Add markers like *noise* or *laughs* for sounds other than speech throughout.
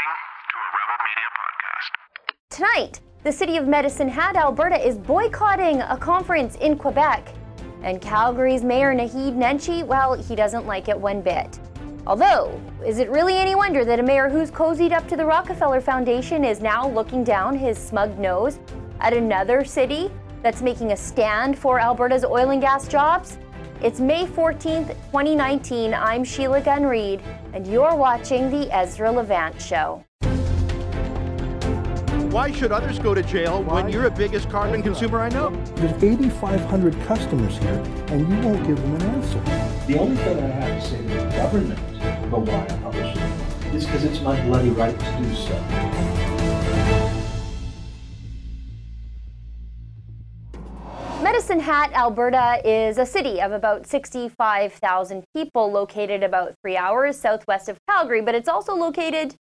listening to a Rebel Media podcast. Tonight, the city of Medicine Hat, Alberta is boycotting a conference in Quebec. And Calgary's Mayor Naheed Nenshi, well, he doesn't like it one bit. Although, is it really any wonder that a mayor who's cozied up to the Rockefeller Foundation is now looking down his smug nose at another city that's making a stand for Alberta's oil and gas jobs? It's May 14th, 2019. I'm Sheila Gunn Reid, and you're watching The Ezra Levant Show. Why should others go to jail when you're the biggest carbon consumer I know? There's 8,500 customers here, and you won't give them an answer. The only thing I have to say to the government about why I publish it is because it's my bloody right to do so. Medicine Hat, Alberta is a city of about 65,000 people located about three hours southwest of Calgary, but it's also located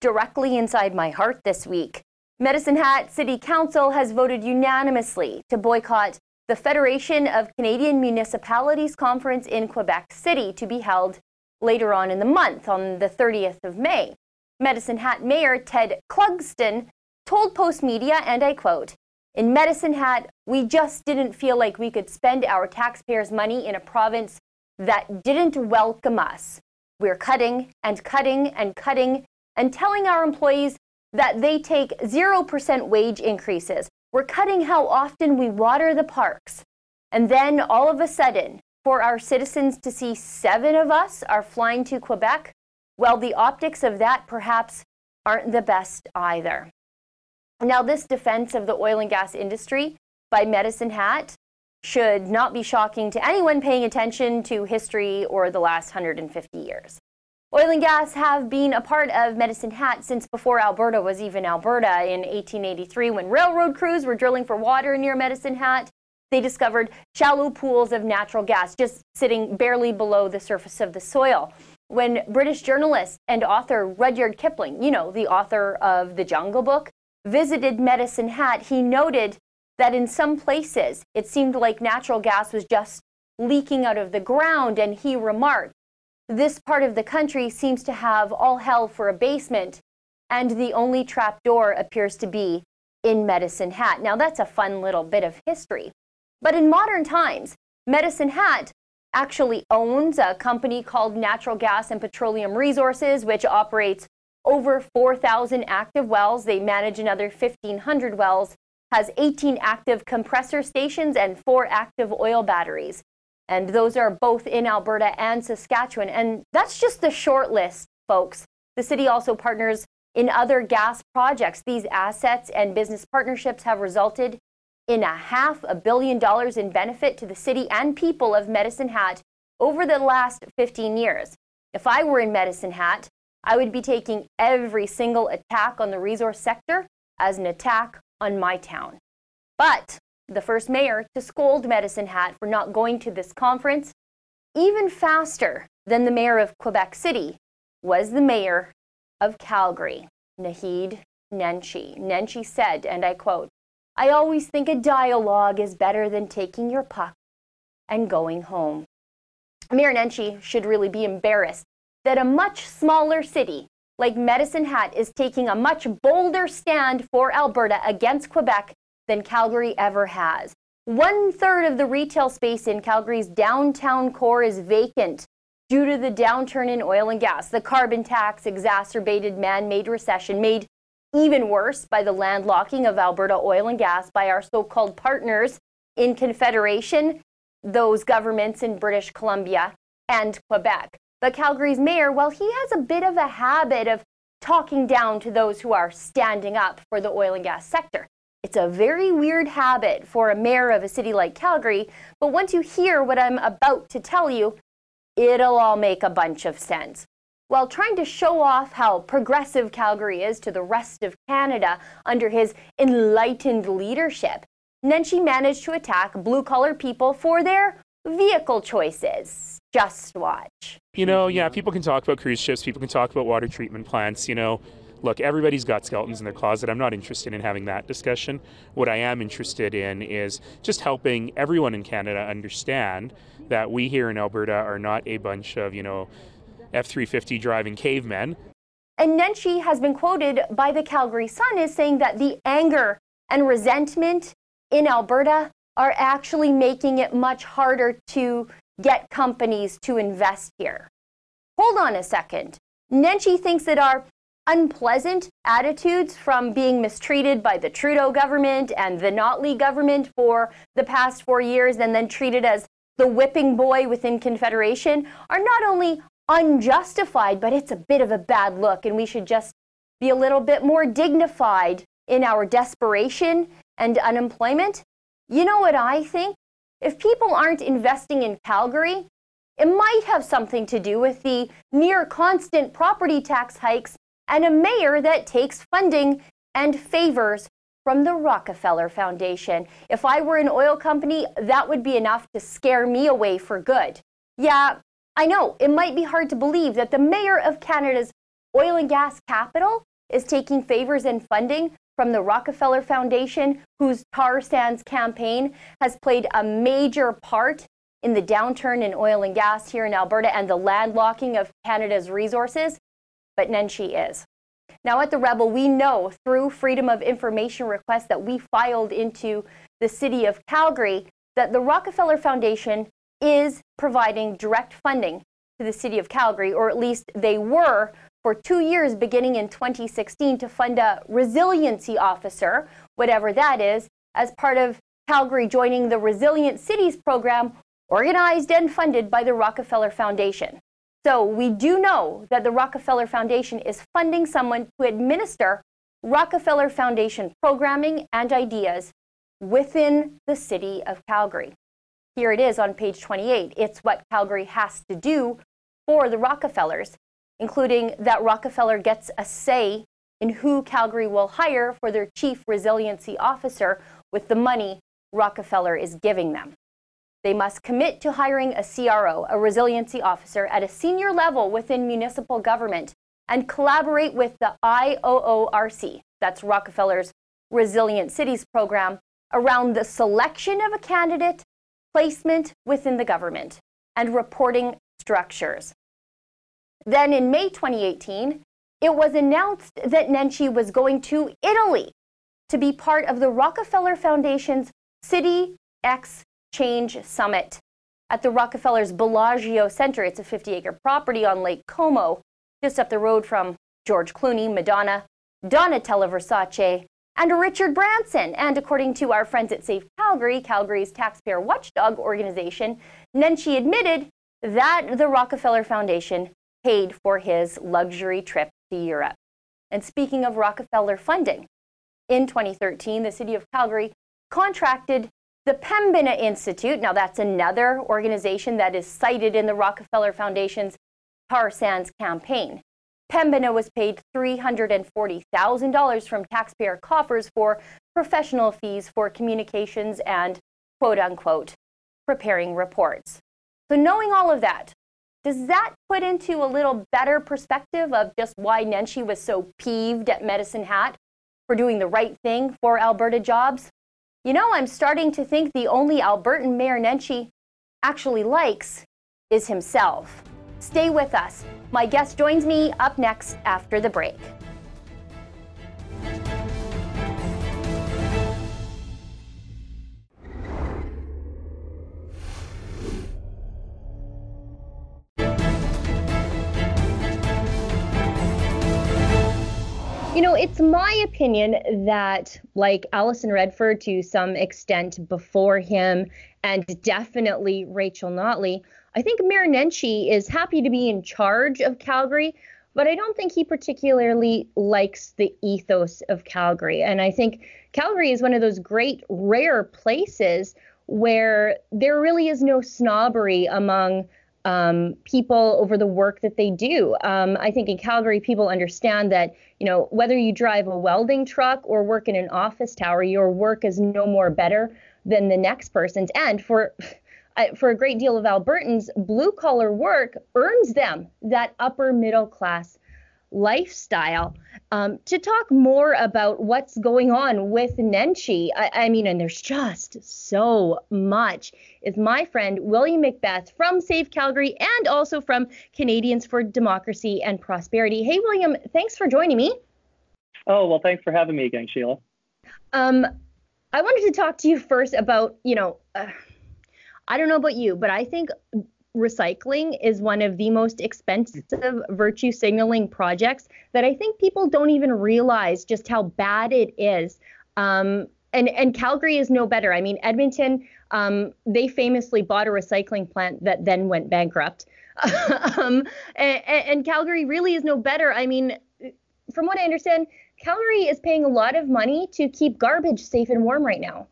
directly inside my heart this week. Medicine Hat City Council has voted unanimously to boycott the Federation of Canadian Municipalities Conference in Quebec City to be held later on in the month on the 30th of May. Medicine Hat Mayor Ted Clugston told Postmedia, and I quote, in Medicine Hat, we just didn't feel like we could spend our taxpayers' money in a province that didn't welcome us. We're cutting and cutting and cutting and telling our employees that they take 0% wage increases. We're cutting how often we water the parks. And then all of a sudden, for our citizens to see seven of us are flying to Quebec, well, the optics of that perhaps aren't the best either. Now, this defense of the oil and gas industry by Medicine Hat should not be shocking to anyone paying attention to history or the last 150 years. Oil and gas have been a part of Medicine Hat since before Alberta was even Alberta. In 1883, when railroad crews were drilling for water near Medicine Hat, they discovered shallow pools of natural gas just sitting barely below the surface of the soil. When British journalist and author Rudyard Kipling, you know, the author of The Jungle Book, visited Medicine Hat, he noted that in some places it seemed like natural gas was just leaking out of the ground, and he remarked, This part of the country seems to have all hell for a basement, and the only trap door appears to be in Medicine Hat. Now, that's a fun little bit of history. But in modern times, Medicine Hat actually owns a company called Natural Gas and Petroleum Resources, which operates over 4,000 active wells. They manage another 1,500 wells, has 18 active compressor stations, and four active oil batteries. And those are both in Alberta and Saskatchewan. And that's just the short list, folks. The city also partners in other gas projects. These assets and business partnerships have resulted in a half a billion dollars in benefit to the city and people of Medicine Hat over the last 15 years. If I were in Medicine Hat, I would be taking every single attack on the resource sector as an attack on my town. But the first mayor to scold Medicine Hat for not going to this conference, even faster than the mayor of Quebec City, was the mayor of Calgary, Naheed Nenshi. Nenshi said, and I quote, I always think a dialogue is better than taking your puck and going home. Mayor Nenshi should really be embarrassed that a much smaller city like Medicine Hat is taking a much bolder stand for Alberta against Quebec than Calgary ever has. One third of the retail space in Calgary's downtown core is vacant due to the downturn in oil and gas. The carbon tax exacerbated man made recession, made even worse by the landlocking of Alberta oil and gas by our so called partners in Confederation, those governments in British Columbia and Quebec. But Calgary's mayor, well, he has a bit of a habit of talking down to those who are standing up for the oil and gas sector. It's a very weird habit for a mayor of a city like Calgary, but once you hear what I'm about to tell you, it'll all make a bunch of sense. While trying to show off how progressive Calgary is to the rest of Canada under his enlightened leadership, Nenshi managed to attack blue collar people for their vehicle choices. Just watch. You know, yeah, mm-hmm. people can talk about cruise ships, people can talk about water treatment plants, you know. Look, everybody's got skeletons in their closet. I'm not interested in having that discussion. What I am interested in is just helping everyone in Canada understand that we here in Alberta are not a bunch of, you know, F 350 driving cavemen And Nenshi has been quoted by the Calgary Sun as saying that the anger and resentment in Alberta are actually making it much harder to get companies to invest here. Hold on a second. Nenshi thinks that our unpleasant attitudes from being mistreated by the Trudeau government and the Notley government for the past four years and then treated as the whipping boy within Confederation are not only unjustified, but it's a bit of a bad look, and we should just be a little bit more dignified in our desperation and unemployment. You know what I think? If people aren't investing in Calgary, it might have something to do with the near constant property tax hikes and a mayor that takes funding and favors from the Rockefeller Foundation. If I were an oil company, that would be enough to scare me away for good. Yeah, I know it might be hard to believe that the mayor of Canada's oil and gas capital is taking favors and funding from the Rockefeller Foundation, whose tar sands campaign has played a major part in the downturn in oil and gas here in Alberta and the landlocking of Canada's resources. But Nenshi is. Now, at the Rebel, we know through Freedom of Information requests that we filed into the city of Calgary that the Rockefeller Foundation is providing direct funding to the city of Calgary, or at least they were for two years beginning in 2016 to fund a resiliency officer, whatever that is, as part of Calgary joining the Resilient Cities program organized and funded by the Rockefeller Foundation. So we do know that the Rockefeller Foundation is funding someone to administer Rockefeller Foundation programming and ideas within the city of Calgary. Here it is on page 28. It's what Calgary has to do for the Rockefellers, including that Rockefeller gets a say in who Calgary will hire for their chief resiliency officer with the money Rockefeller is giving them. They must commit to hiring a CRO, a resiliency officer, at a senior level within municipal government and collaborate with the IOORC, that's Rockefeller's Resilient Cities program, around the selection of a candidate, placement within the government, and reporting structures. Then in May 2018, it was announced that Nenshi was going to Italy to be part of the Rockefeller Foundation's City X Change Summit at the Rockefeller's Bellagio Center. It's a 50 acre property on Lake Como, just up the road from George Clooney, Madonna, Donatella Versace, and Richard Branson. And according to our friends at Save Calgary, Calgary's taxpayer watchdog organization, Nenshi admitted that the Rockefeller Foundation paid for his luxury trip to Europe. And speaking of Rockefeller funding, in 2013, the city of Calgary contracted the Pembina Institute, now that's another organization that is cited in the Rockefeller Foundation's tar sands campaign. Pembina was paid $340,000 from taxpayer coffers for professional fees for communications and quote unquote preparing reports. So, knowing all of that, does that put into a little better perspective of just why Nenshi was so peeved at Medicine Hat for doing the right thing for Alberta jobs? You know, I'm starting to think the only Albertan Mayor Nenshi actually likes is himself. Stay with us. My guest joins me up next after the break. You know, it's my opinion that, like Alison Redford to some extent before him, and definitely Rachel Notley, I think Mayor Nenshi is happy to be in charge of Calgary, but I don't think he particularly likes the ethos of Calgary. And I think Calgary is one of those great, rare places where there really is no snobbery among um, people over the work that they do. Um, I think in Calgary, people understand that you know whether you drive a welding truck or work in an office tower, your work is no more better than the next person's. And for *laughs* for a great deal of Albertans, blue collar work earns them that upper middle class lifestyle um, to talk more about what's going on with Nenshi. I, I, mean, and there's just so much. Is my friend William Macbeth from Save Calgary and also from Canadians for Democracy and Prosperity. Hey, William, thanks for joining me. Oh, well, thanks for having me again, Sheila. Um, I wanted to talk to you first about, you know, uh, I don't know about you, but I think recycling is one of the most expensive virtue signaling projects that I think people don't even realize just how bad it is. Um, and, and Calgary is no better. I mean, Edmonton, um, they famously bought a recycling plant that then went bankrupt. *laughs* um, and, and Calgary really is no better. I mean, from what I understand, Calgary is paying a lot of money to keep garbage safe and warm right now.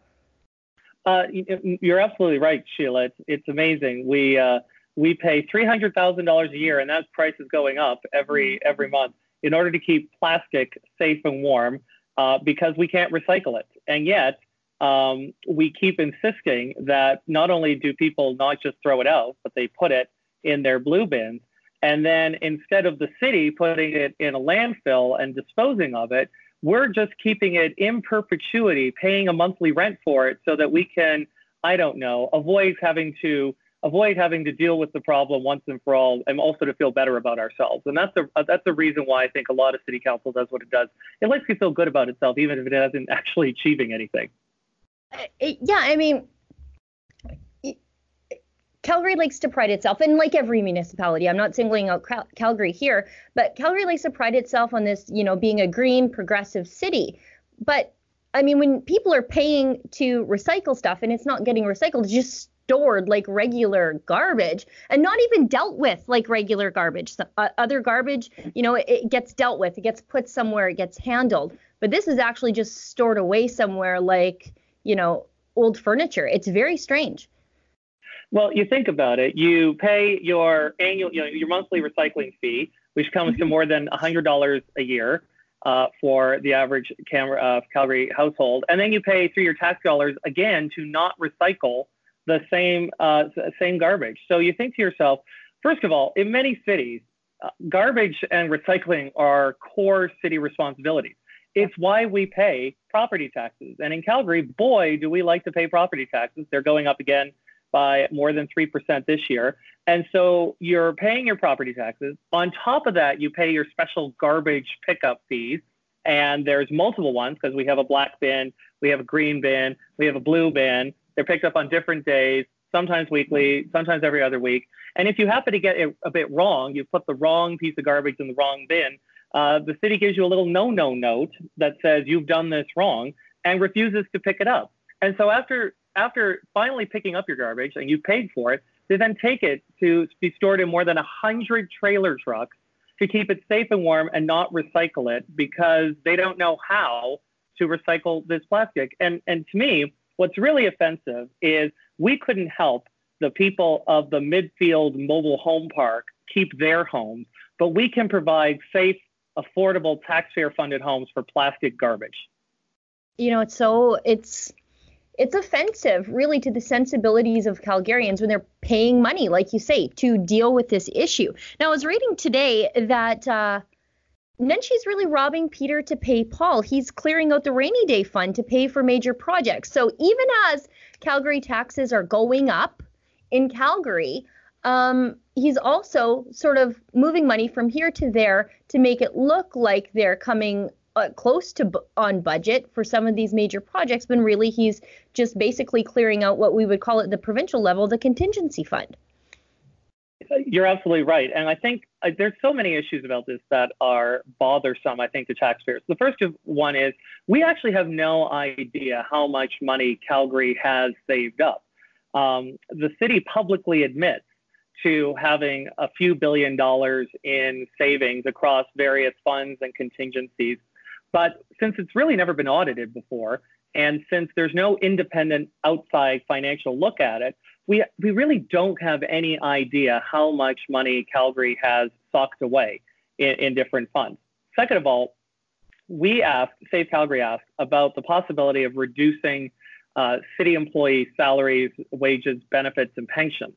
Uh, you're absolutely right, Sheila. It's, it's amazing. We uh, we pay three hundred thousand dollars a year, and that price is going up every every month in order to keep plastic safe and warm uh, because we can't recycle it. And yet, um, we keep insisting that not only do people not just throw it out, but they put it in their blue bins. And then instead of the city putting it in a landfill and disposing of it, we're just keeping it in perpetuity, paying a monthly rent for it so that we can, I don't know, avoid having to avoid having to deal with the problem once and for all, and also to feel better about ourselves. And that's the that's the reason why I think a lot of city council does what it does. It likes to feel good about itself, even if it isn't actually achieving anything. Uh, yeah, I mean, Calgary likes to pride itself, and like every municipality, I'm not singling out Cal- Calgary here, but Calgary likes to pride itself on this, you know, being a green, progressive city. But I mean, when people are paying to recycle stuff and it's not getting recycled, it's just stored like regular garbage and not even dealt with like regular garbage. So, uh, other garbage, you know, it, it gets dealt with, it gets put somewhere, it gets handled. But this is actually just stored away somewhere like, you know, old furniture. It's very strange. Well, you think about it. You pay your annual, you know, your monthly recycling fee, which comes to mm-hmm. more than $100 a year uh, for the average Cam- uh, Calgary household, and then you pay through your tax dollars again to not recycle the same uh, same garbage. So you think to yourself, first of all, in many cities, uh, garbage and recycling are core city responsibilities. It's why we pay property taxes. And in Calgary, boy, do we like to pay property taxes. They're going up again by more than 3% this year. And so you're paying your property taxes. On top of that, you pay your special garbage pickup fees. And there's multiple ones because we have a black bin, we have a green bin, we have a blue bin. They're picked up on different days, sometimes weekly, sometimes every other week. And if you happen to get it a bit wrong, you put the wrong piece of garbage in the wrong bin, uh, the city gives you a little no no note that says you've done this wrong and refuses to pick it up. And so after after finally picking up your garbage and you paid for it, they then take it to be stored in more than 100 trailer trucks to keep it safe and warm and not recycle it because they don't know how to recycle this plastic. And, and to me, what's really offensive is we couldn't help the people of the Midfield Mobile Home Park keep their homes, but we can provide safe, affordable, taxpayer funded homes for plastic garbage. You know, it's so, it's, it's offensive really to the sensibilities of Calgarians when they're paying money, like you say, to deal with this issue. Now, I was reading today that uh, Nenshi's really robbing Peter to pay Paul. He's clearing out the rainy day fund to pay for major projects. So even as Calgary taxes are going up in Calgary, um, he's also sort of moving money from here to there to make it look like they're coming uh, close to on budget for some of these major projects, when really he's just basically clearing out what we would call at the provincial level the contingency fund. You're absolutely right, and I think uh, there's so many issues about this that are bothersome. I think to taxpayers. The first one is we actually have no idea how much money Calgary has saved up. Um, the city publicly admits to having a few billion dollars in savings across various funds and contingencies but since it's really never been audited before, and since there's no independent outside financial look at it, we, we really don't have any idea how much money Calgary has socked away in, in different funds. Second of all, we asked, Save Calgary asked, about the possibility of reducing uh, city employee salaries, wages, benefits, and pensions.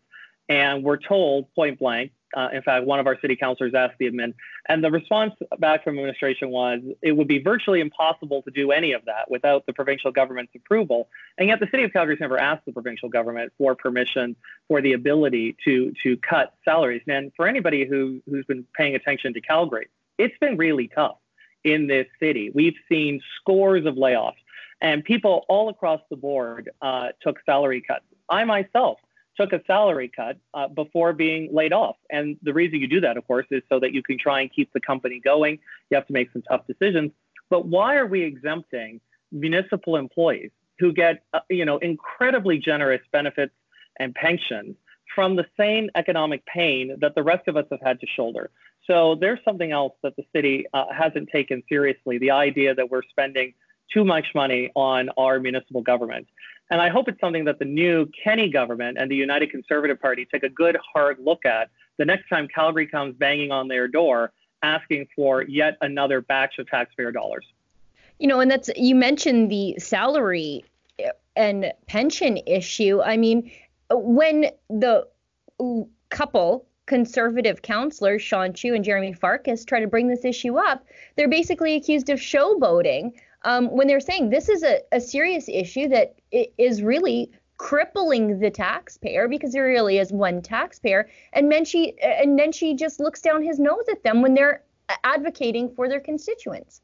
And we're told point blank Uh, in fact, one of our city councilors asked the admin, and the response back from administration was it would be virtually impossible to do any of that without the provincial government's approval. And yet, the city of Calgary's never asked the provincial government for permission for the ability to to cut salaries. And for anybody who who's been paying attention to Calgary, it's been really tough in this city. We've seen scores of layoffs, and people all across the board uh, took salary cuts. I myself took a salary cut uh, before being laid off. And the reason you do that, of course, is so that you can try and keep the company going. You have to make some tough decisions. But why are we exempting municipal employees who get, uh, you know, incredibly generous benefits and pensions from the same economic pain that the rest of us have had to shoulder? So there's something else that the city uh, hasn't taken seriously. The idea that we're spending too much money on our municipal government. And I hope it's something that the new Kenney government and the United Conservative Party take a good hard look at the next time Calgary comes banging on their door asking for yet another batch of taxpayer dollars. You know, and that's you mentioned the salary and pension issue. I mean, when the couple conservative counselors, Sean Chu and Jeromy Farkas, try to bring this issue up, they're basically accused of showboating um, when they're saying this is a, a serious issue that is really crippling the taxpayer because there really is one taxpayer and Nenshi and Nenshi just looks down his nose at them when they're advocating for their constituents.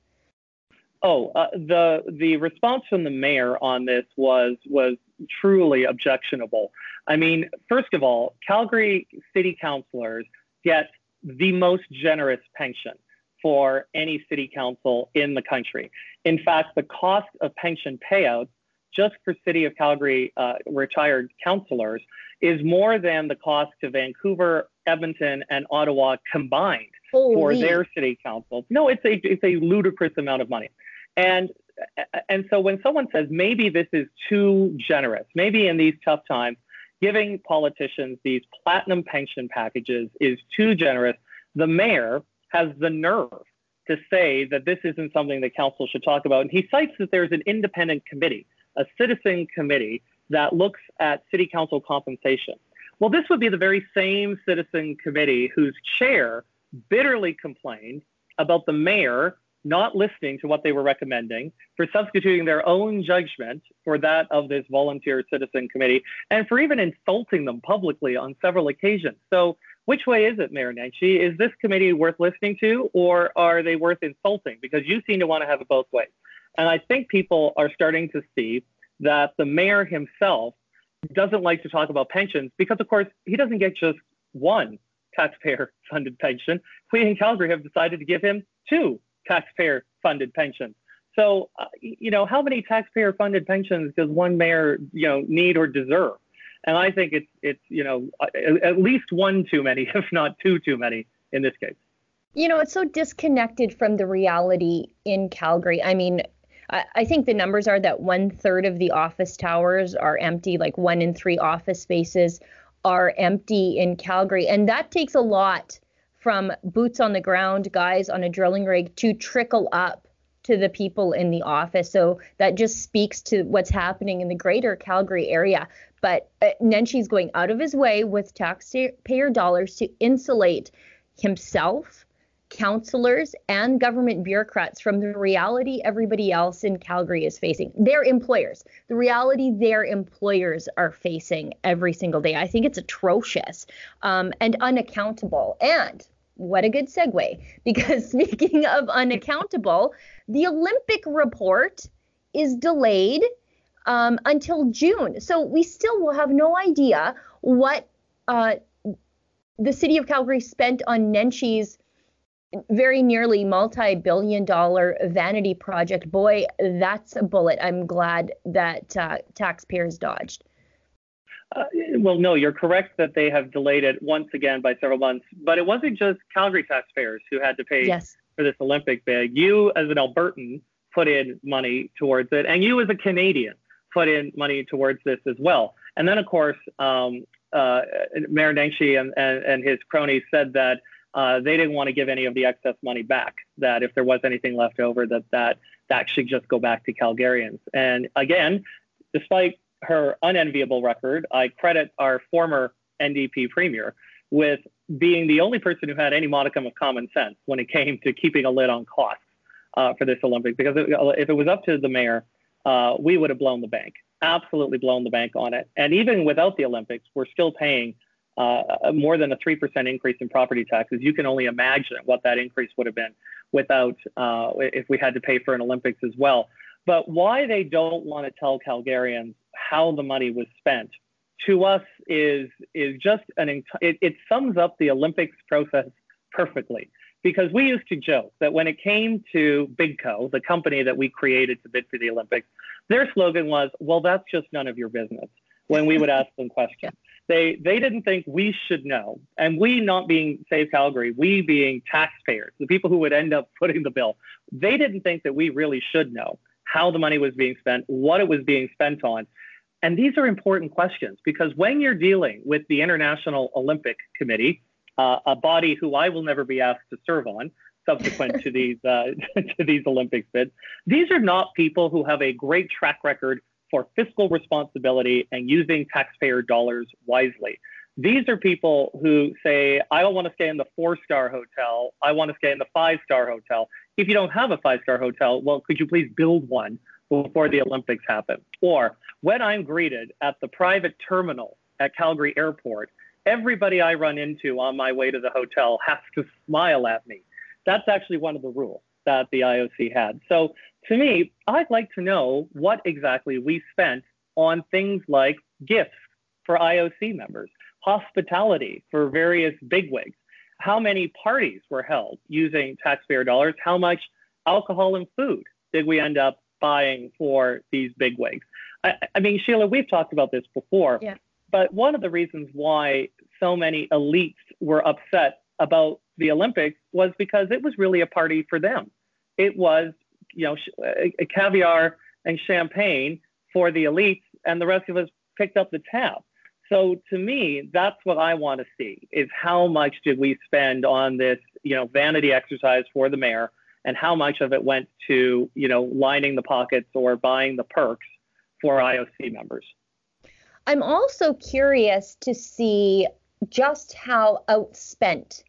Oh uh, the the response from the mayor on this was was truly objectionable. I mean first of all calgary city councilors get the most generous pension for any city council in the country. In fact, the cost of pension payouts just for City of Calgary uh, retired councillors is more than the cost to Vancouver, Edmonton, and Ottawa combined Holy. for their city councils. No, it's a it's a ludicrous amount of money, and and so when someone says maybe this is too generous, maybe in these tough times, giving politicians these platinum pension packages is too generous, the mayor has the nerve to say that this isn't something that council should talk about. And he cites that there's an independent committee, a citizen committee that looks at city council compensation. Well, this would be the very same citizen committee whose chair bitterly complained about the mayor not listening to what they were recommending, for substituting their own judgment for that of this volunteer citizen committee, and for even insulting them publicly on several occasions. So which way is it, Mayor Nenshi? Is this committee worth listening to, or are they worth insulting? Because you seem to want to have it both ways. And I think people are starting to see that the mayor himself doesn't like to talk about pensions because, of course, he doesn't get just one taxpayer *laughs* funded pension. We in Calgary have decided to give him two taxpayer funded pensions. So, uh, you know, how many taxpayer funded pensions does one mayor, you know, need or deserve? And I think it's it's you know at least one too many, *laughs* if not two too many in this case. You know, it's so disconnected from the reality in Calgary. I mean, I, I think the numbers are that one third of the office towers are empty, like one in three office spaces are empty in Calgary. And that takes a lot from boots on the ground guys on a drilling rig to trickle up to the people in the office. So that just speaks to what's happening in the greater Calgary area. But uh, Nenshi's going out of his way with taxpayer dollars to insulate himself, counselors, and government bureaucrats from the reality everybody else in Calgary is facing. Their employers, the reality their employers are facing every single day. I think it's atrocious um, and unaccountable. And what a good segue, *laughs* because speaking of unaccountable, the Olympic report is delayed um, until June. So we still will have no idea what uh, the city of Calgary spent on Nenshi's very nearly multi-billion dollar vanity project. Boy, that's a bullet. I'm glad that uh, taxpayers dodged. Uh, well, no, you're correct that they have delayed it once again by several months. But it wasn't just Calgary taxpayers who had to pay yes. for this Olympic bid. You, as an Albertan, put in money towards it, and you, as a Canadian, put in money towards this as well. And then, of course, um, uh, Mayor Nenshi and, and, and, his cronies said that uh, they didn't want to give any of the excess money back. That if there was anything left over, that that that should just go back to Calgarians. And again, despite her unenviable record, I credit our former NDP premier with being the only person who had any modicum of common sense when it came to keeping a lid on costs uh, for this Olympics. Because if it was up to the mayor, uh, we would have blown the bank, absolutely blown the bank on it. And even without the Olympics, we're still paying uh, more than a 3% increase in property taxes. You can only imagine what that increase would have been without, uh, if we had to pay for an Olympics as well. But why they don't want to tell Calgarians how the money was spent to us is is just an it, it sums up the Olympics process perfectly. Because we used to joke that when it came to Bidco, the company that we created to bid for the Olympics, their slogan was, "Well, that's just none of your business." When we would *laughs* ask them questions, they they didn't think we should know, and we not being Save Calgary, we being taxpayers, the people who would end up footing the bill, they didn't think that we really should know how the money was being spent, what it was being spent on. And these are important questions because when you're dealing with the International Olympic Committee, uh, a body who I will never be asked to serve on subsequent to *laughs* these uh, *laughs* to these Olympics bids, these are not people who have a great track record for fiscal responsibility and using taxpayer dollars wisely. These are people who say, I don't want to stay in the four star hotel. I want to stay in the five star hotel. If you don't have a five star hotel, well, could you please build one before the Olympics happen? Or when I'm greeted at the private terminal at Calgary Airport, everybody I run into on my way to the hotel has to smile at me. That's actually one of the rules that the IOC had. So to me, I'd like to know what exactly we spent on things like gifts for IOC members hospitality for various bigwigs. How many parties were held using taxpayer dollars? How much alcohol and food did we end up buying for these bigwigs? I, I mean, Sheila, we've talked about this before, yeah. but one of the reasons why so many elites were upset about the Olympics was because it was really a party for them. It was, you know, a uh, caviar and champagne for the elites, and the rest of us picked up the tab. So to me, that's what I want to see is how much did we spend on this, you know, vanity exercise for the mayor and how much of it went to, you know, lining the pockets or buying the perks for IOC members. I'm also curious to see just how outspent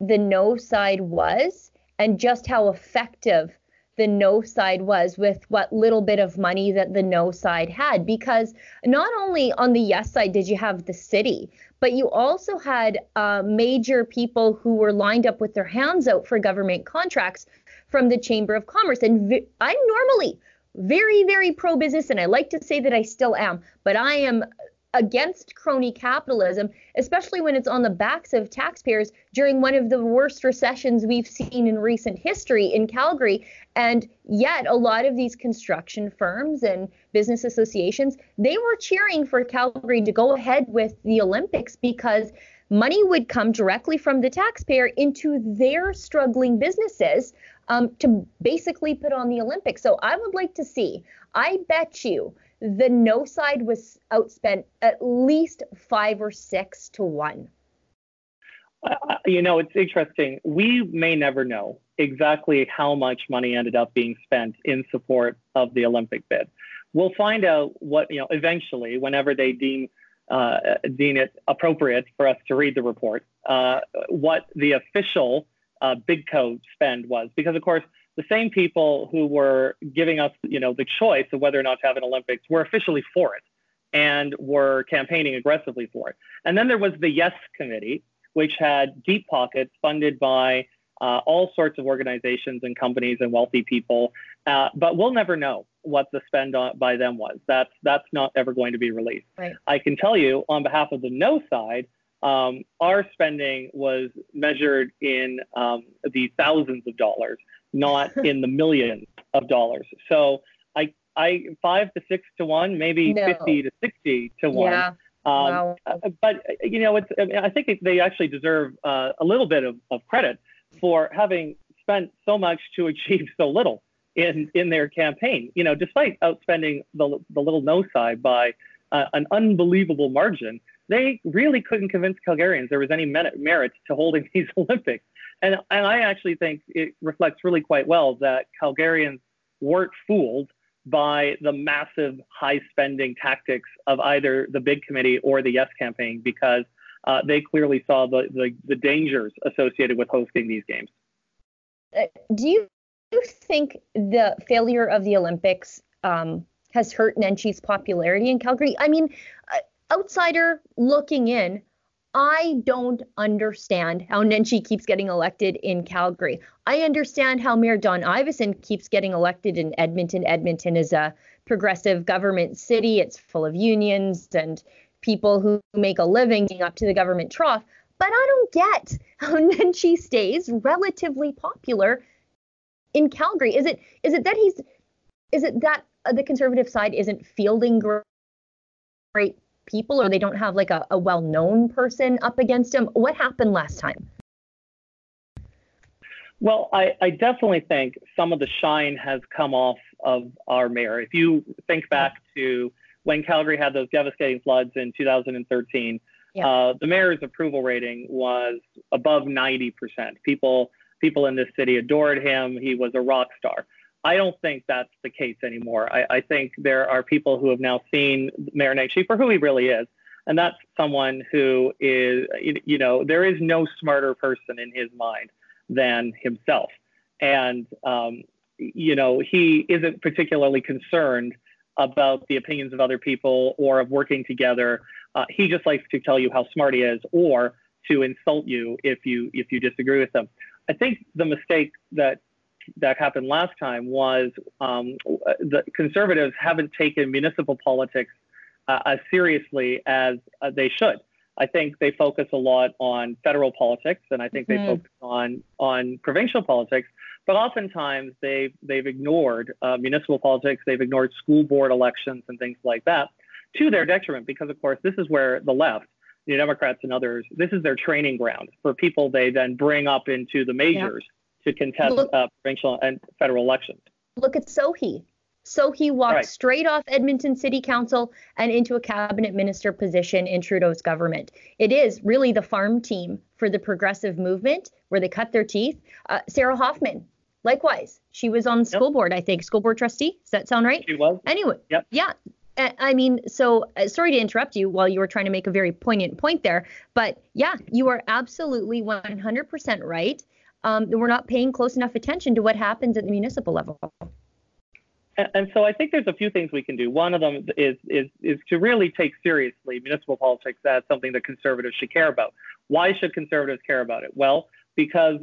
the no side was and just how effective the no side was with what little bit of money that the no side had. Because not only on the yes side did you have the city, but you also had uh, major people who were lined up with their hands out for government contracts from the Chamber of Commerce. And vi- I'm normally very, very pro business, and I like to say that I still am, but I am against crony capitalism, especially when it's on the backs of taxpayers during one of the worst recessions we've seen in recent history in Calgary. And yet, a lot of these construction firms and business associations, they were cheering for Calgary to go ahead with the Olympics because money would come directly from the taxpayer into their struggling businesses um, to basically put on the Olympics. So I would like to see, I bet you the no side was outspent at least five or six to one. Uh, you know, it's interesting. We may never know exactly how much money ended up being spent in support of the Olympic bid. We'll find out what, you know, eventually, whenever they deem uh, deem it appropriate for us to read the report, uh, what the official uh, Bidco spend was. Because, of course, the same people who were giving us, you know, the choice of whether or not to have an Olympics were officially for it and were campaigning aggressively for it. And then there was the Yes Committee, which had deep pockets funded by uh, all sorts of organizations and companies and wealthy people. Uh, but we'll never know what the spend on, by them was. That's that's not ever going to be released. Right. I can tell you on behalf of the no side, um, our spending was measured in um, the thousands of dollars not *laughs* in the millions of dollars. So I, I five to six to one, maybe no. 50 to 60 to one. Yeah. Um, wow. But you know, it's. I, mean, I think they actually deserve uh, a little bit of, of credit for having spent so much to achieve so little in in their campaign. You know, despite outspending the the little no side by uh, an unbelievable margin, they really couldn't convince Calgarians there was any merit to holding *laughs* these Olympics. And, and I actually think it reflects really quite well that Calgarians weren't fooled by the massive high spending tactics of either the big committee or the Yes campaign because uh, they clearly saw the, the, the dangers associated with hosting these games. Uh, do you think the failure of the Olympics um, has hurt Nenshi's popularity in Calgary? I mean, uh, outsider looking in, I don't understand how Nenshi keeps getting elected in Calgary. I understand how Mayor Don Iveson keeps getting elected in Edmonton. Edmonton is a progressive government city. It's full of unions and people who make a living up to the government trough. But I don't get how *laughs* Nenshi stays relatively popular in Calgary. Is it is it that he's is it that uh, the conservative side isn't fielding great people or they don't have like a, a well-known person up against him what happened last time? Well I, I definitely think some of the shine has come off of our mayor. If you think back to when calgary had those devastating floods in 2013 yeah. uh, the mayor's approval rating was above 90% people people in this city adored him. He was a rock star I don't think that's the case anymore. I, I think there are people who have now seen Mayor Nenshi for who he really is. And that's someone who is, you know, there is no smarter person in his mind than himself. And, um, you know, he isn't particularly concerned about the opinions of other people or of working together. Uh, he just likes to tell you how smart he is or to insult you if you if you disagree with him. I think the mistake that that happened last time was um, the conservatives haven't taken municipal politics uh, as seriously as uh, they should. I think they focus a lot on federal politics, and I think mm-hmm. they focus on on provincial politics. But oftentimes they've they've ignored uh, municipal politics. They've ignored school board elections and things like that, to their detriment. Because of course, this is where the left, the Democrats and others, this is their training ground for people they then bring up into the majors. Yeah to contest look, uh, provincial and federal elections. Look at Sohi. Sohi walked right. straight off Edmonton City Council and into a cabinet minister position in Trudeau's government. It is really the farm team for the progressive movement where they cut their teeth. Uh, Sarah Hoffman, likewise, she was on the school yep. board, I think, school board trustee. Does that sound right? She was. Anyway, yep. yeah. I mean, so uh, sorry to interrupt you while you were trying to make a very poignant point there, but yeah, you are absolutely 100% right um, we're not paying close enough attention to what happens at the municipal level. And, so I think there's a few things we can do. One of them is, is, is to really take seriously municipal politics as something that conservatives should care about. Why should conservatives care about it? Well, because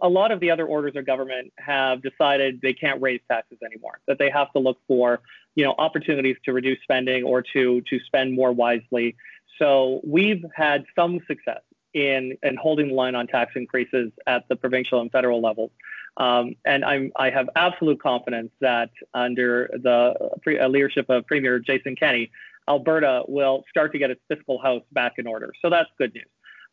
a lot of the other orders of government have decided they can't raise taxes anymore, that they have to look for, you know, opportunities to reduce spending or to to spend more wisely. So we've had some success in, in holding the line on tax increases at the provincial and federal levels. Um, and I'm, I have absolute confidence that under the pre, uh, leadership of Premier Jason Kenney, Alberta will start to get its fiscal house back in order. So that's good news.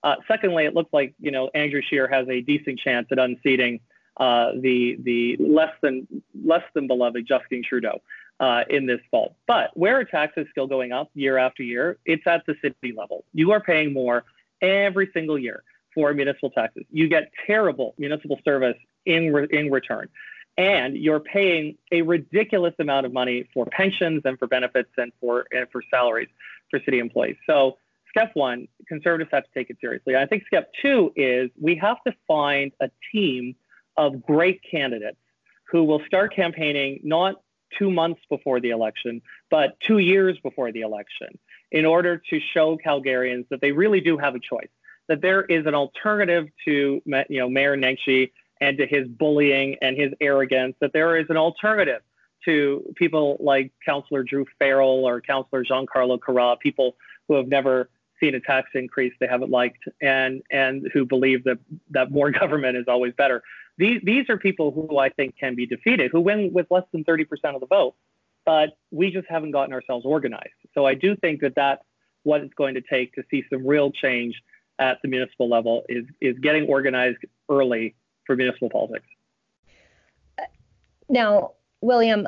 Uh, secondly, it looks like you know Andrew Scheer has a decent chance at unseating uh, the the less than less than beloved Justin Trudeau uh, in this fall. But where are taxes still going up year after year? It's at the city level. You are paying more every single year for municipal taxes. You get terrible municipal service in, re- in return. And you're paying a ridiculous amount of money for pensions and for benefits and for, and for salaries for city employees. So, step one, conservatives have to take it seriously. I think step two is we have to find a team of great candidates who will start campaigning not two months before the election, but two years before the election in order to show Calgarians that they really do have a choice, that there is an alternative to you know Mayor Nenshi and to his bullying and his arrogance, that there is an alternative to people like Councillor Druh Farrell or Councillor Gian-Carlo Carra, people who have never seen a tax increase they haven't liked and and who believe that that more *laughs* government is always better. These these are people who I think can be defeated, who win with less than 30% of the vote but we just haven't gotten ourselves organized. So I do think that that's what it's going to take to see some real change at the municipal level is is getting organized early for municipal politics. Now, William,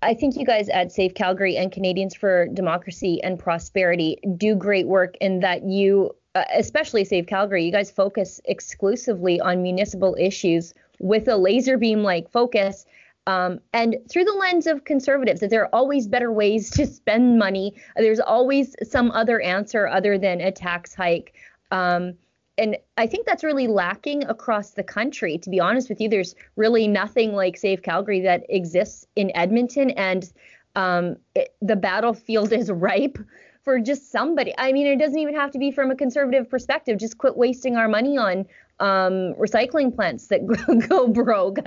I think you guys at Save Calgary and Canadians for Democracy and Prosperity do great work in that you, uh, especially Save Calgary, you guys focus exclusively on municipal issues with a laser beam like focus um, and through the lens of conservatives, that there are always better ways to spend money. There's always some other answer other than a tax hike. Um, and I think that's really lacking across the country. To be honest with you, there's really nothing like Save Calgary that exists in Edmonton, and um, it, the battlefield is *laughs* ripe for just somebody. I mean, it doesn't even have to be from a conservative perspective. Just quit wasting our money on um, recycling plants that *laughs* go broke.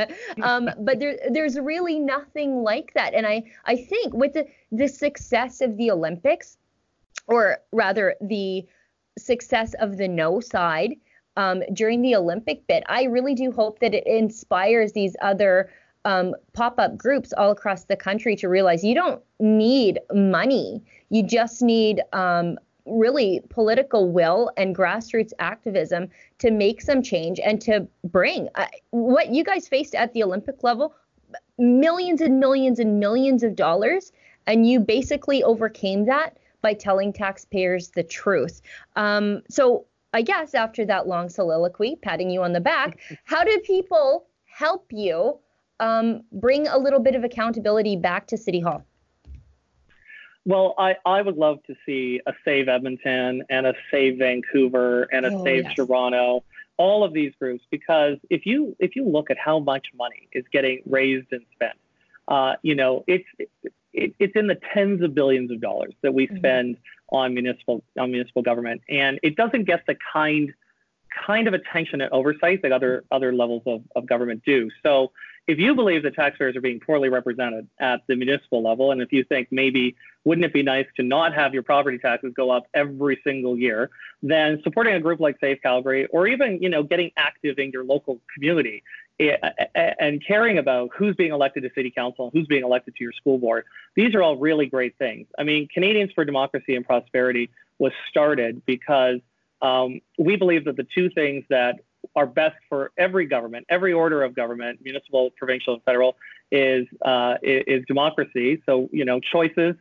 Um, but there, there's really nothing like that. And I, I think with the, the success of the Olympics, or rather the success of the no side um, during the Olympic bit, I really do hope that it inspires these other um, pop up groups all across the country to realize you don't need money. You just need um, really political will and grassroots activism to make some change and to bring uh, what you guys faced at the Olympic level millions and millions and millions of dollars. And you basically overcame that by telling taxpayers the truth. Um, so, I guess after that long soliloquy, patting you on the back, *laughs* how do people help you um, bring a little bit of accountability back to City Hall? Well, I, I would love to see a Save Edmonton and a Save Vancouver and a oh, Save yes. Toronto, all of these groups, because if you if you look at how much money is getting raised and spent, uh, you know, it's it, it's in the tens of billions of dollars that we mm-hmm. spend on municipal on municipal government, and it doesn't get the kind kind of attention and oversight that other other levels of, of government do. So if you believe that taxpayers are being poorly represented at the municipal level, and if you think maybe wouldn't it be nice to not have your property taxes go up every single year, then supporting a group like Save Calgary, or even you know getting active in your local community eh, and caring about who's being elected to city council who's being elected to your school board, these are all really great things. I mean, Canadians for Democracy and Prosperity was started because um, we believe that the two things that are best for every government, every order of government, municipal, provincial, and federal, is uh, is democracy. So you know, choices,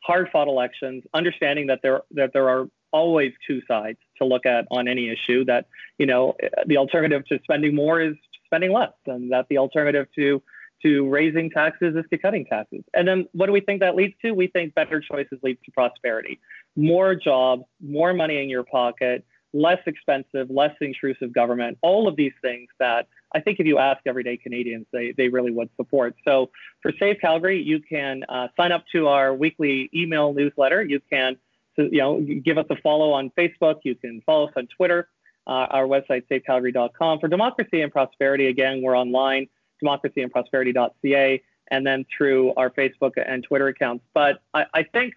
hard-fought elections, understanding that there that there are always two sides to look at on any issue. That you know, the alternative to spending more is spending less, and that the alternative to to raising taxes is to cutting taxes. And then what do we think that leads to? We think better choices lead to prosperity, more jobs, more money in your pocket, less expensive, less intrusive government, all of these things that I think if you ask everyday Canadians, they, they really would support. So for Save Calgary, you can uh, sign up to our weekly email newsletter. You can you know, give us a follow on Facebook. You can follow us on Twitter. Uh, our website, savecalgary.com. For Democracy and Prosperity, again, we're online, democracyandprosperity.ca, and then through our Facebook and Twitter accounts. But I, I think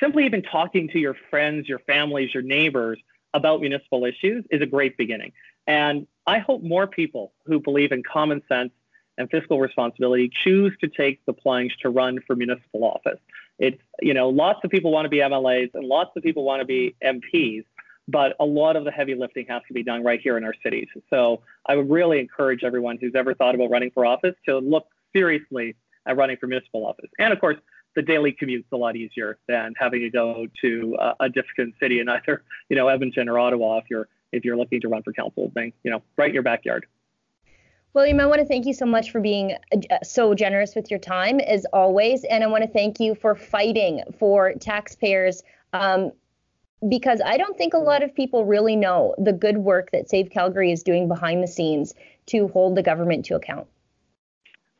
simply even talking to your friends, your families, your neighbors about municipal issues is a great beginning. And I hope more people who believe in common sense and fiscal responsibility choose to take the plunge to run for municipal office. It's, you know, lots of people want to be MLAs and lots of people want to be MPs, but a lot of the heavy lifting has to be done right here in our cities. So I would really encourage everyone who's ever thought about running for office to look seriously at running for municipal office. And of course, the daily commute's a lot easier than having to go to uh, a different city in either you know Edmonton or Ottawa if you're if you're looking to run for council, thing you know right in your backyard. William, I want to thank you so much for being uh, so generous with your time as always, and I want to thank you for fighting for taxpayers. Um, because I don't think a lot of people really know the good work that Save Calgary is doing behind the scenes to hold the government to account.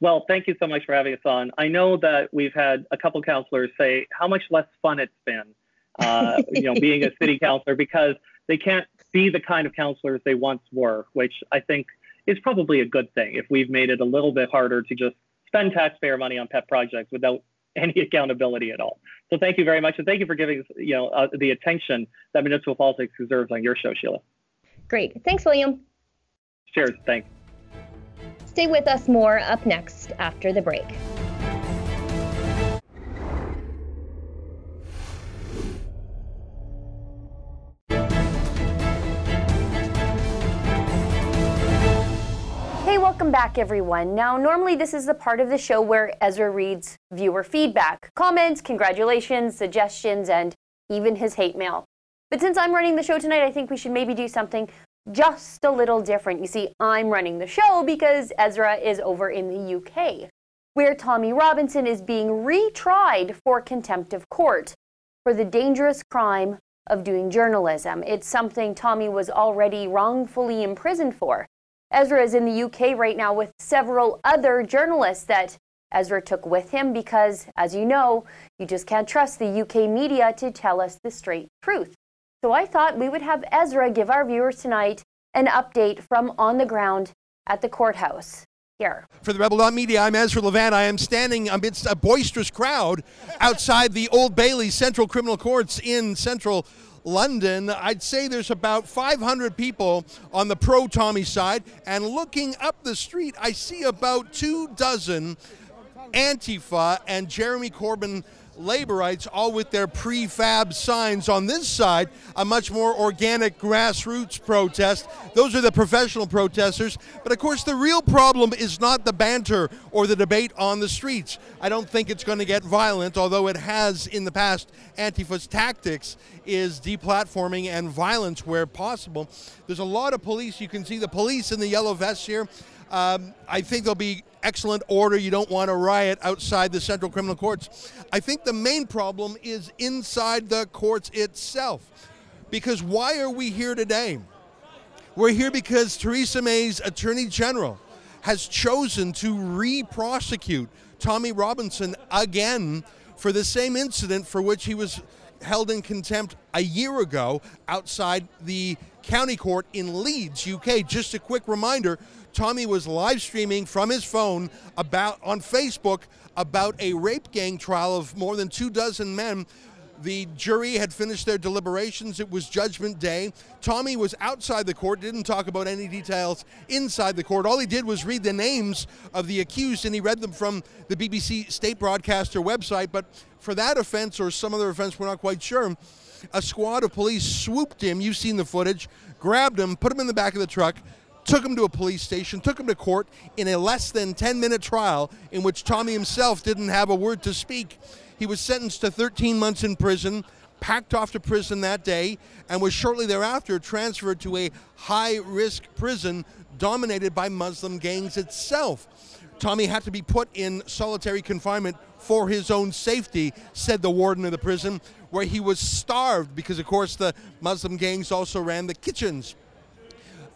Well, thank you so much for having us on. I know that we've had a couple councilors say how much less fun it's been, uh, *laughs* you know, being a city councilor because they can't be the kind of councilors they once were, which I think is probably a good thing if we've made it a little bit harder to just spend taxpayer money on pet projects without *laughs* any accountability at all. So thank you very much, and thank you for giving you know uh, the attention that municipal politics deserves on your show, Sheila. Great, thanks, William. Cheers, thanks. Stay with us more up next after the break. Hey, welcome back, everyone. Now, normally this is the part of the show where Ezra reads viewer feedback, comments, congratulations, suggestions, and even his hate mail. But since I'm running the show tonight, I think we should maybe do something just a little different. You see, I'm running the show because Ezra is over in the UK, where Tommy Robinson is being retried for contempt of court for the dangerous crime of doing journalism. It's something Tommy was already wrongfully imprisoned for. Ezra is in the UK right now with several other journalists that Ezra took with him because, as you know, you just can't trust the UK media to tell us the straight truth. So I thought we would have Ezra give our viewers tonight an update from on the ground at the courthouse. Here. For the Rebel Media, I'm Ezra Levant. I am standing amidst a boisterous crowd outside the Old Bailey Central Criminal Courts in central London. I'd say there's about 500 people on the pro Tommy side, and looking up the street, I see about two dozen Antifa and Jeremy Corbyn laborites, all with their prefab signs. On this side, a much more organic grassroots protest. Those are the professional protesters. But of course, the real problem is not the banter or the debate on the streets. I don't think it's going to get violent, although it has in the past. Antifa's tactics is deplatforming and violence where possible. There's a lot of police. You can see the police in the yellow vests here. Um, I think there'll be excellent order. You don't want a riot outside the Central Criminal Courts. I think the main problem is inside the courts itself. Because why are we here today? We're here because Theresa May's Attorney General has chosen to re prosecute Tommy Robinson again for the same incident for which he was held in contempt a year ago outside the county court in Leeds, UK. Just a quick reminder Tommy was live streaming from his phone about on Facebook about a rape gang trial of more than two dozen men. The jury had finished their deliberations. It was judgment day. Tommy was outside the court, didn't talk about any details inside the court. All he did was read the names of the accused, and he read them from the BBC state broadcaster website. But for that offense or some other offense, we're not quite sure, a squad of police swooped him. You've seen the footage, grabbed him, put him in the back of the truck, took him to a police station, took him to court in a less than 10 minute trial in which Tommy himself didn't have a word to speak. He was sentenced to 13 months in prison, packed off to prison that day, and was shortly thereafter transferred to a high risk prison dominated by Muslim gangs itself. Tommy had to be put in solitary confinement for his own safety, said the warden of the prison, where he was starved because, of course, the Muslim gangs also ran the kitchens.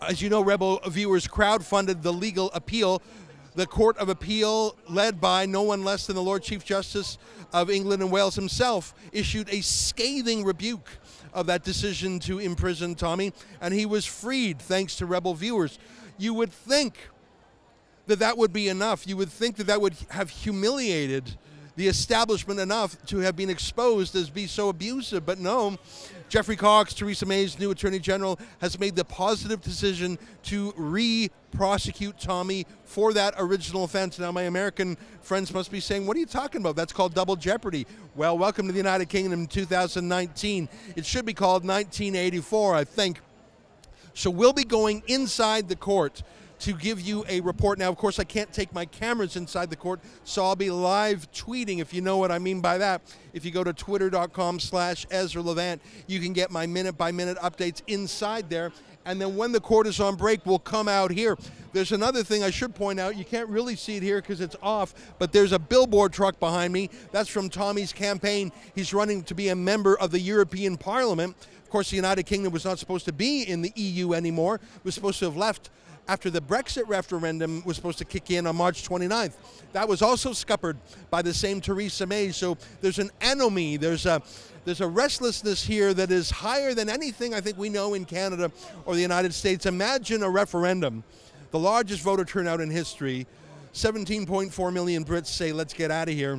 As you know, Rebel viewers crowdfunded the legal appeal. The Court of Appeal, led by no one less than the Lord Chief Justice of England and Wales himself, issued a scathing rebuke of that decision to imprison Tommy, and he was freed thanks to Rebel viewers. You would think that that would be enough. You would think that that would have humiliated the establishment enough to have been exposed as be so abusive, but no. Geoffrey Cox, Theresa May's new Attorney General, has made the positive decision to re prosecute Tommy for that original offense. Now, my American friends must be saying, What are you talking about? That's called double jeopardy. Well, welcome to the United Kingdom in 2019. It should be called 1984, I think. So we'll be going inside the court to give you a report. Now, of course, I can't take my cameras inside the court, so I'll be live tweeting, if you know what I mean by that. If you go to twitter.com slash Ezra Levant, you can get my minute-by-minute updates inside there. And then when the court is on break, we'll come out here. There's another thing I should point out. You can't really see it here because it's off, but there's a billboard truck behind me. That's from Tommy's campaign. He's running to be a member of the European Parliament. Of course, the United Kingdom was not supposed to be in the EU anymore. It was supposed to have left after the Brexit referendum was supposed to kick in on March 29th. That was also scuppered by the same Theresa May. So there's an enemy, there's a there's a restlessness here that is higher than anything I think we know in Canada or the United States. Imagine a referendum, the largest voter turnout in history. 17.4 million Brits say, let's get out of here.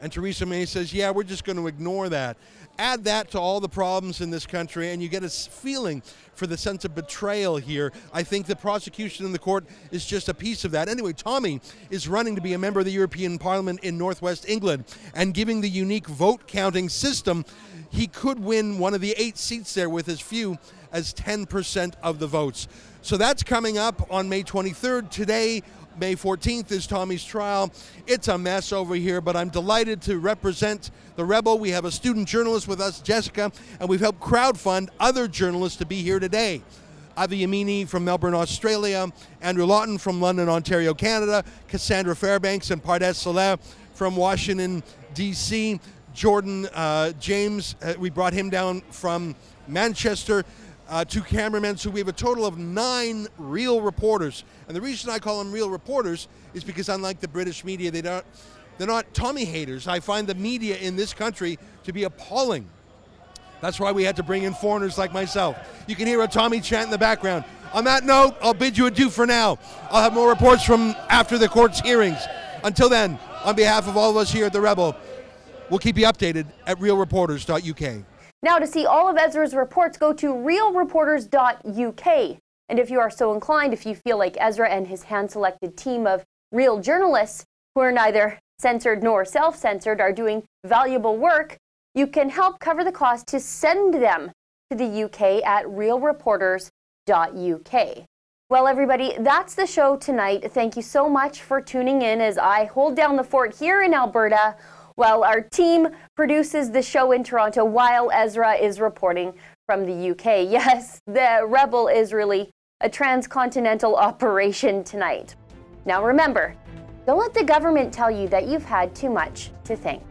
And Theresa May says, yeah, we're just going to ignore that. Add that to all the problems in this country, and you get a feeling for the sense of betrayal here. I think the prosecution in the court is just a piece of that. Anyway, Tommy is running to be a member of the European Parliament in Northwest England, and giving the unique vote counting system, he could win one of the eight seats there with as few as 10% of the votes. So that's coming up on May 23rd. Today, May 14th is Tommy's trial. It's a mess over here, but I'm delighted to represent the Rebel. We have a student journalist with us, Jessica, and we've helped crowdfund other journalists to be here today. Avi Yamini from Melbourne, Australia, Andrew Lawton from London, Ontario, Canada, Cassandra Fairbanks and Pardes Seleh from Washington, D.C., Jordan uh, James, uh, we brought him down from Manchester. Uh, two cameramen, so we have a total of nine real reporters. And the reason I call them real reporters is because, unlike the British media, they don't, they're not Tommy haters. I find the media in this country to be appalling. That's why we had to bring in foreigners like myself. You can hear a Tommy chant in the background. On that note, I'll bid you adieu for now. I'll have more reports from after the court's hearings. Until then, on behalf of all of us here at The Rebel, we'll keep you updated at realreporters.uk. Now, to see all of Ezra's reports, go to realreporters.uk. And if you are so inclined, if you feel like Ezra and his hand selected team of real journalists who are neither censored nor self censored are doing valuable work, you can help cover the cost to send them to the UK at realreporters.uk. Well, everybody, that's the show tonight. Thank you so much for tuning in as I hold down the fort here in Alberta while our team produces the show in Toronto while Ezra is reporting from the UK. *laughs* Yes, the Rebel is really a transcontinental operation tonight. Now remember, don't let the government tell you that you've had too much to think.